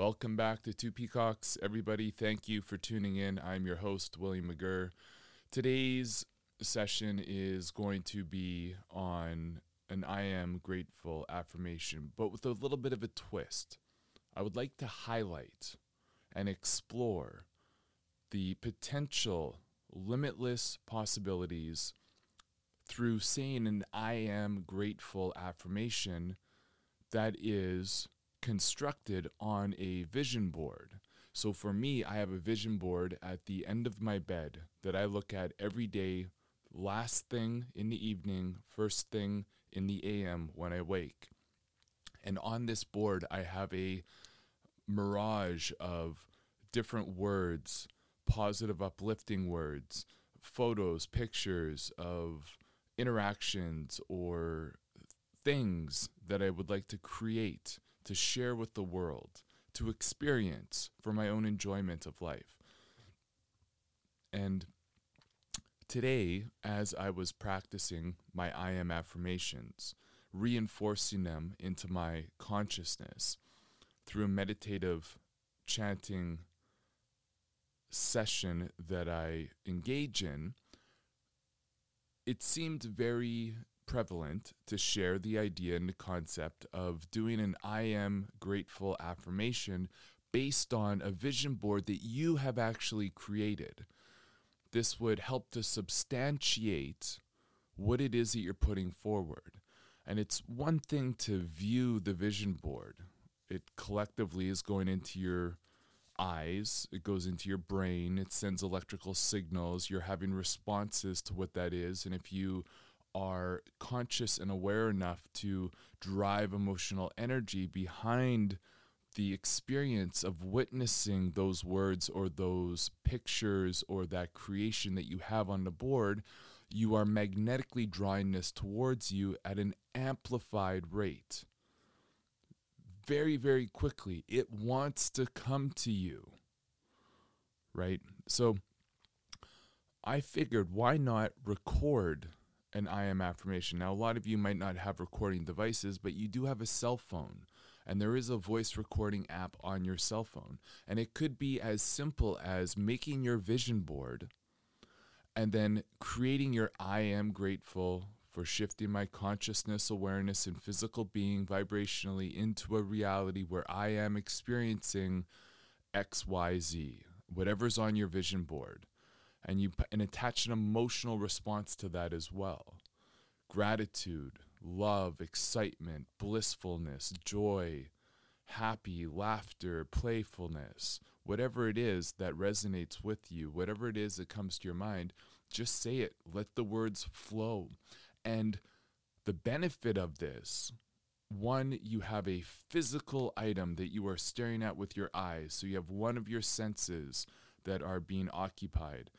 Welcome back to Two Peacocks, everybody. Thank you for tuning in. I'm your host, William McGirr. Today's session is going to be on an I am grateful affirmation, but with a little bit of a twist. I would like to highlight and explore the potential limitless possibilities through saying an I am grateful affirmation that is constructed on a vision board. So for me, I have a vision board at the end of my bed that I look at every day, last thing in the evening, first thing in the AM when I wake. And on this board, I have a mirage of different words, positive, uplifting words, photos, pictures of interactions or things that I would like to create, to share with the world, to experience for my own enjoyment of life. And today, as I was practicing my I am affirmations, reinforcing them into my consciousness through a meditative chanting session that I engage in, it seemed very prevalent to share the idea and the concept of doing an I am grateful affirmation based on a vision board that you have actually created. This would help to substantiate what it is that you're putting forward. And it's one thing to view the vision board, it collectively is going into your eyes, it goes into your brain, it sends electrical signals, you're having responses to what that is. And if you are conscious and aware enough to drive emotional energy behind the experience of witnessing those words or those pictures or that creation that you have on the board, you are magnetically drawing this towards you at an amplified rate. Very, very quickly, it wants to come to you. Right? So I figured why not record an I am affirmation. Now, a lot of you might not have recording devices, but you do have a cell phone, and there is a voice recording app on your cell phone. And it could be as simple as making your vision board and then creating your I am grateful for shifting my consciousness, awareness, and physical being vibrationally into a reality where I am experiencing XYZ, whatever's on your vision board and you and attach an emotional response to that as well gratitude love excitement blissfulness joy happy laughter playfulness whatever it is that resonates with you whatever it is that comes to your mind just say it let the words flow and the benefit of this one, you have a physical item that you are staring at with your eyes. So you have one of your senses that are being occupied.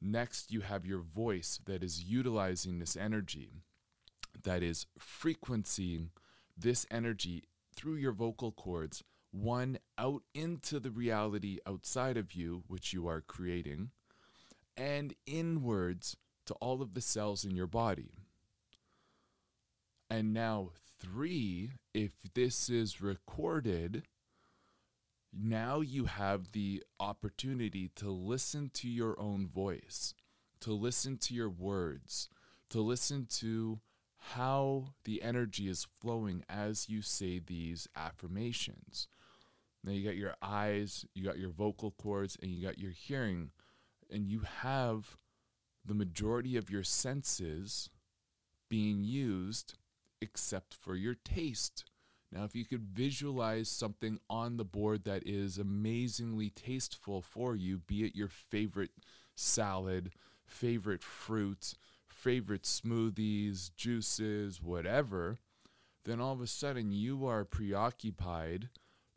Next, you have your voice that is utilizing this energy, that is frequencing this energy through your vocal cords, one out into the reality outside of you, which you are creating, and inwards to all of the cells in your body. And now, three, if this is recorded, now you have the opportunity to listen to your own voice, to listen to your words, to listen to how the energy is flowing as you say these affirmations. Now you got your eyes, you got your vocal cords, and you got your hearing, and you have the majority of your senses being used except for your taste. Now, if you could visualize something on the board that is amazingly tasteful for you, be it your favorite salad, favorite fruit, favorite smoothies, juices, whatever, then all of a sudden you are preoccupied,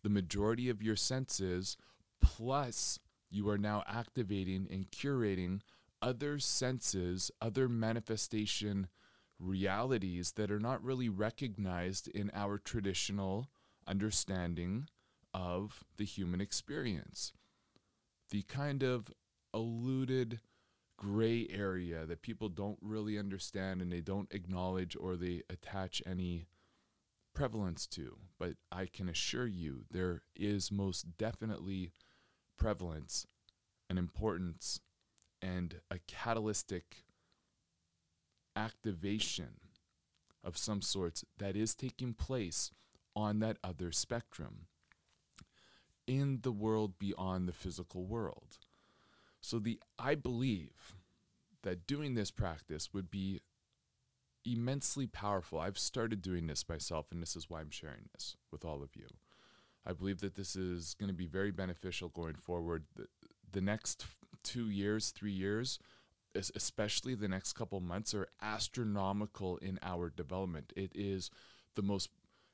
the majority of your senses, plus you are now activating and curating other senses, other manifestation realities that are not really recognized in our traditional understanding of the human experience. The kind of eluded gray area that people don't really understand and they don't acknowledge or they attach any prevalence to, but I can assure you there is most definitely prevalence and importance and a catalytic activation of some sorts that is taking place on that other spectrum in the world beyond the physical world. So the I believe that doing this practice would be immensely powerful. I've started doing this myself and this is why I'm sharing this with all of you. I believe that this is going to be very beneficial going forward. The, the next 2 years, 3 years especially the next couple months, are astronomical in our development. It is the most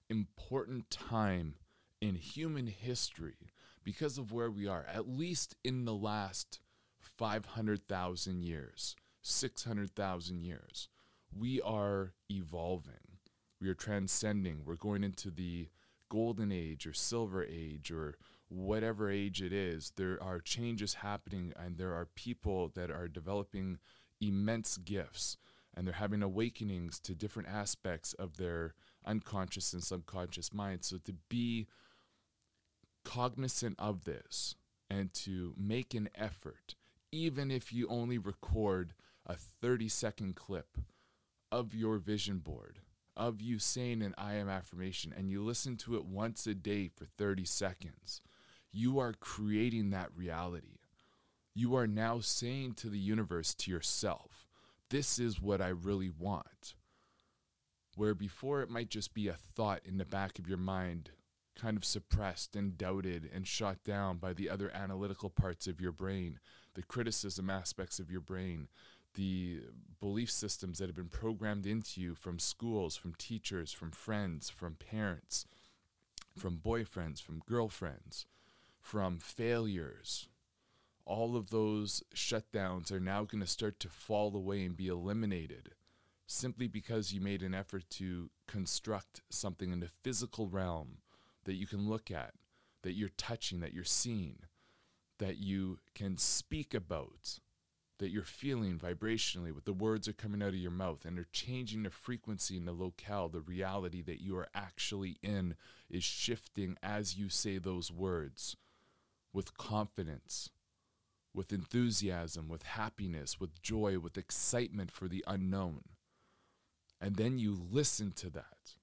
important time in human history because of where we are, at least in the last 500,000 years, 600,000 years. We are evolving, we are transcending, we're going into the golden age or silver age or whatever age it is, there are changes happening and there are people that are developing immense gifts and they're having awakenings to different aspects of their unconscious and subconscious mind. So to be cognizant of this and to make an effort, even if you only record a 30 second clip of your vision board, of you saying an I am affirmation, and you listen to it once a day for 30 seconds you are creating that reality. You are now saying to the universe, to yourself, this is what I really want. Where before it might just be a thought in the back of your mind, kind of suppressed and doubted and shot down by the other analytical parts of your brain, the criticism aspects of your brain, the belief systems that have been programmed into you from schools, from teachers, from friends, from parents, from boyfriends, from girlfriends from failures. All of those shutdowns are now going to start to fall away and be eliminated simply because you made an effort to construct something in the physical realm that you can look at, that you're touching, that you're seeing, that you can speak about, that you're feeling vibrationally, what the words are coming out of your mouth, and they're changing the frequency and the locale, the reality that you are actually in is shifting as you say those words with confidence, with enthusiasm, with happiness, with joy, with excitement for the unknown. And then you listen to that.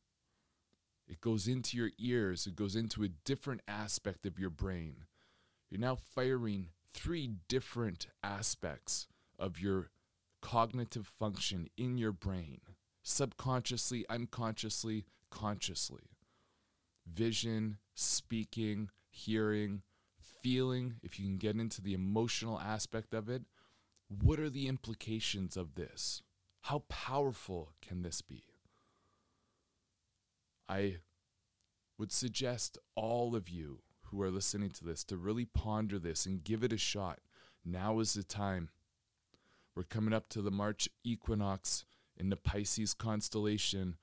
It goes into your ears, it goes into a different aspect of your brain. You're now firing three different aspects of your cognitive function in your brain subconsciously, unconsciously, consciously. Vision, speaking, hearing, feeling, if you can get into the emotional aspect of it, what are the implications of this? How powerful can this be? I would suggest all of you who are listening to this to really ponder this and give it a shot. Now is the time. We're coming up to the March equinox in the Pisces constellation.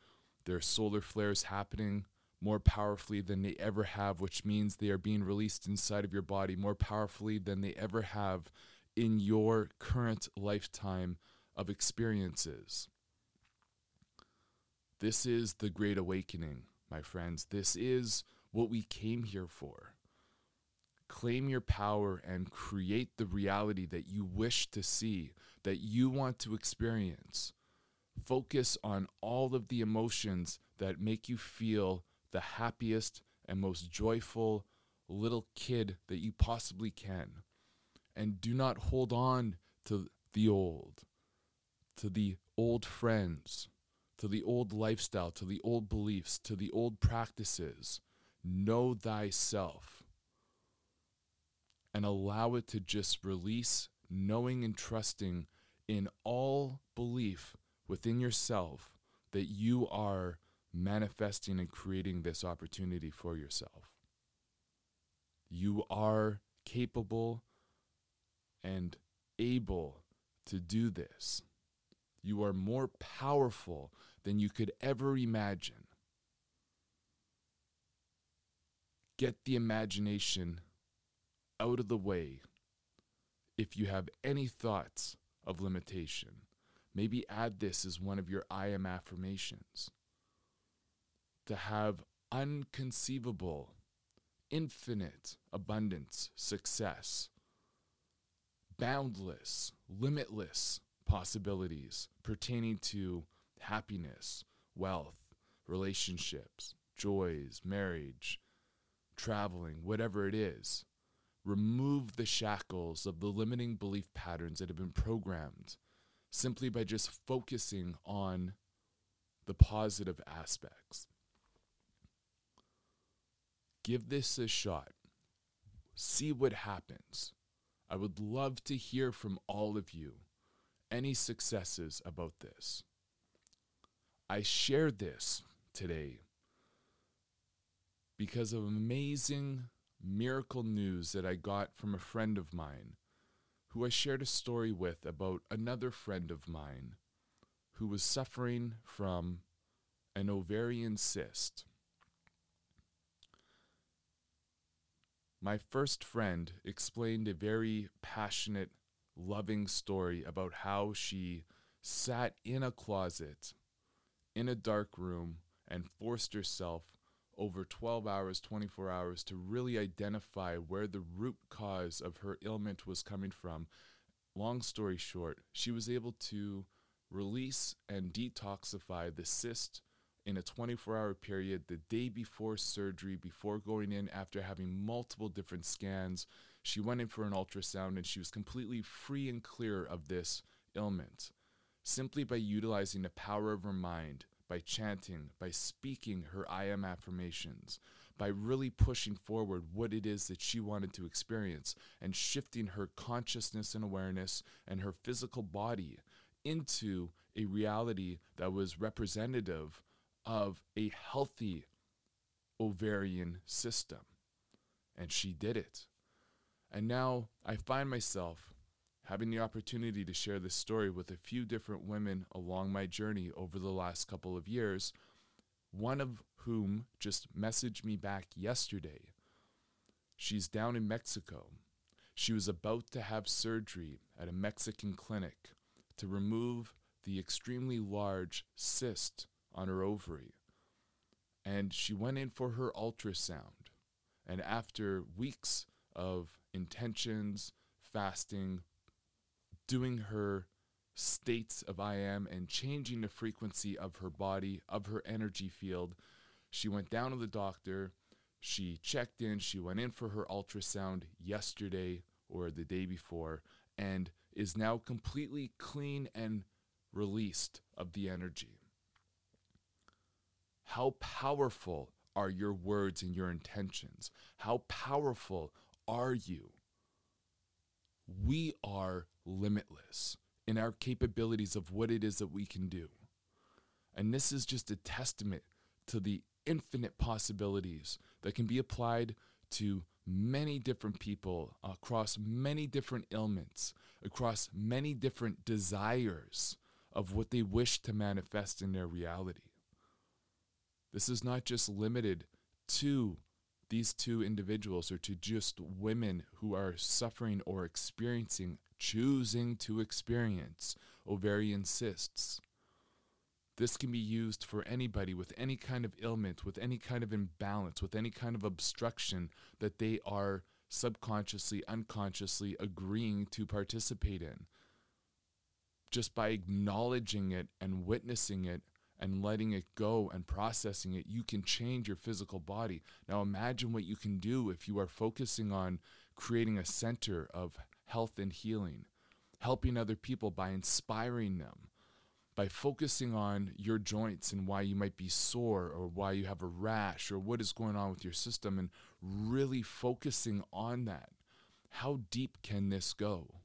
There are solar flares happening more powerfully than they ever have, which means they are being released inside of your body more powerfully than they ever have in your current lifetime of experiences. This is the Great Awakening, my friends. This is what we came here for. Claim your power and create the reality that you wish to see, that you want to experience. Focus on all of the emotions that make you feel the happiest and most joyful little kid that you possibly can. And do not hold on to the old, to the old friends, to the old lifestyle, to the old beliefs, to the old practices. Know thyself and allow it to just release, knowing and trusting in all belief within yourself that you are manifesting and creating this opportunity for yourself. You are capable and able to do this. You are more powerful than you could ever imagine. Get the imagination out of the way if you have any thoughts of limitation. Maybe add this as one of your I am affirmations to have unconceivable, infinite abundance, success, boundless, limitless possibilities pertaining to happiness, wealth, relationships, joys, marriage, traveling, whatever it is. Remove the shackles of the limiting belief patterns that have been programmed simply by just focusing on the positive aspects. Give this a shot. See what happens. I would love to hear from all of you any successes about this. I shared this today because of amazing miracle news that I got from a friend of mine who I shared a story with about another friend of mine who was suffering from an ovarian cyst. My first friend explained a very passionate, loving story about how she sat in a closet in a dark room and forced herself over 12 hours, 24 hours to really identify where the root cause of her ailment was coming from. Long story short, she was able to release and detoxify the cyst in a 24 hour period the day before surgery, before going in after having multiple different scans. She went in for an ultrasound and she was completely free and clear of this ailment simply by utilizing the power of her mind by chanting, by speaking her I am affirmations, by really pushing forward what it is that she wanted to experience and shifting her consciousness and awareness and her physical body into a reality that was representative of a healthy ovarian system. And she did it. And now I find myself having the opportunity to share this story with a few different women along my journey over the last couple of years, one of whom just messaged me back yesterday. She's down in Mexico. She was about to have surgery at a Mexican clinic to remove the extremely large cyst on her ovary. And she went in for her ultrasound. And after weeks of intentions, fasting, doing her states of I am and changing the frequency of her body, of her energy field. She went down to the doctor. She checked in. She went in for her ultrasound yesterday or the day before and is now completely clean and released of the energy. How powerful are your words and your intentions? How powerful are you? We are limitless in our capabilities of what it is that we can do. And this is just a testament to the infinite possibilities that can be applied to many different people across many different ailments, across many different desires of what they wish to manifest in their reality. This is not just limited to these two individuals or to just women who are suffering or experiencing choosing to experience ovarian cysts. This can be used for anybody with any kind of ailment, with any kind of imbalance, with any kind of obstruction that they are subconsciously, unconsciously agreeing to participate in. Just by acknowledging it and witnessing it and letting it go and processing it, you can change your physical body. Now, imagine what you can do if you are focusing on creating a center of health and healing, helping other people by inspiring them, by focusing on your joints and why you might be sore or why you have a rash or what is going on with your system and really focusing on that. How deep can this go?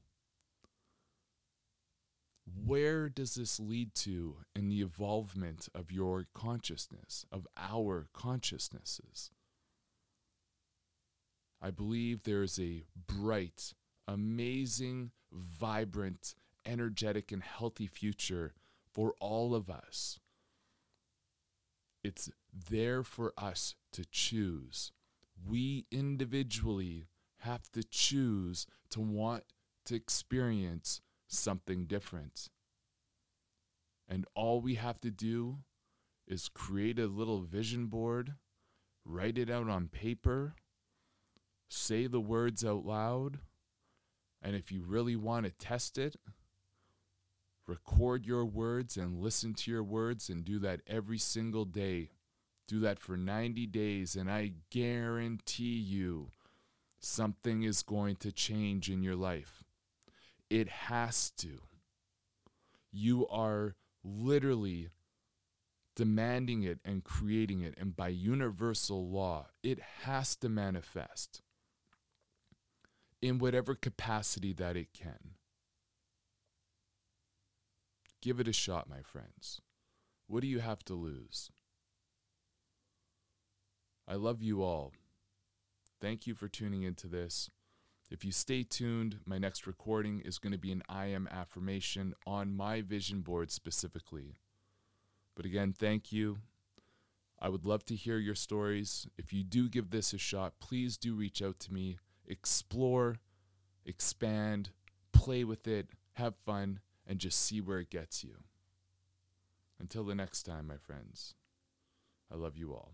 Where does this lead to in the evolvement of your consciousness, of our consciousnesses? I believe there is a bright amazing, vibrant, energetic, and healthy future for all of us. It's there for us to choose. We individually have to choose to want to experience something different. And all we have to do is create a little vision board, write it out on paper, say the words out loud, and if you really want to test it, record your words and listen to your words and do that every single day. Do that for 90 days, and I guarantee you something is going to change in your life. It has to. You are literally demanding it and creating it, and by universal law, it has to manifest in whatever capacity that it can. Give it a shot, my friends. What do you have to lose? I love you all. Thank you for tuning into this. If you stay tuned, my next recording is going to be an I am affirmation on my vision board specifically. But again, thank you. I would love to hear your stories. If you do give this a shot, please do reach out to me. Explore, expand, play with it, have fun, and just see where it gets you. Until the next time, my friends, I love you all.